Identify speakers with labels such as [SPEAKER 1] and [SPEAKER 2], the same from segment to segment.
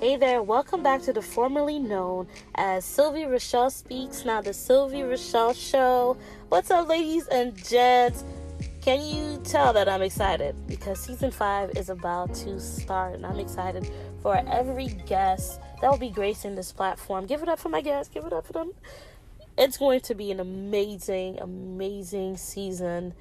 [SPEAKER 1] Hey there, welcome back to the formerly known as Sylvie Rochelle Speaks, now the Sylvie Rochelle Show. What's up, ladies and gents? Can you tell that I'm excited? Because season five is about to start, and I'm excited for every guest that will be gracing this platform. Give it up for my guests, give it up for them. It's going to be an amazing, amazing season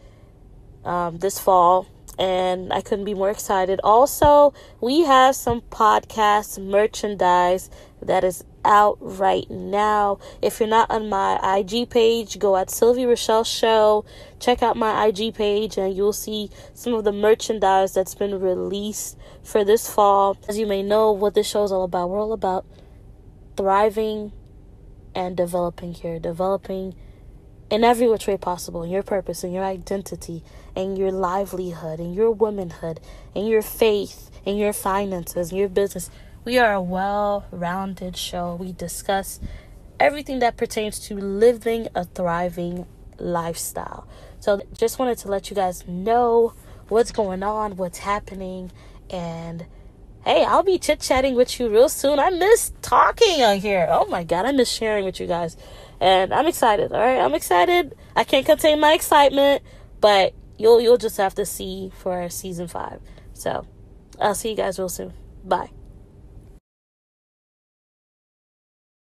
[SPEAKER 1] um, this fall and I couldn't be more excited. Also, we have some podcast merchandise that is out right now. If you're not on my IG page, go at Sylvie Rochelle Show. Check out my IG page, and you'll see some of the merchandise that's been released for this fall. As you may know, what this show is all about, we're all about thriving and developing here, developing in every which way possible in your purpose and your identity and your livelihood and your womanhood and your faith and your finances and your business. We are a well rounded show. We discuss everything that pertains to living a thriving lifestyle. So, just wanted to let you guys know what's going on, what's happening, and hey, I'll be chit chatting with you real soon. I miss talking on here. Oh my God, I miss sharing with you guys. And I'm excited. All right, I'm excited. I can't contain my excitement, but you'll you'll just have to see for season five. So I'll see you guys real soon. Bye.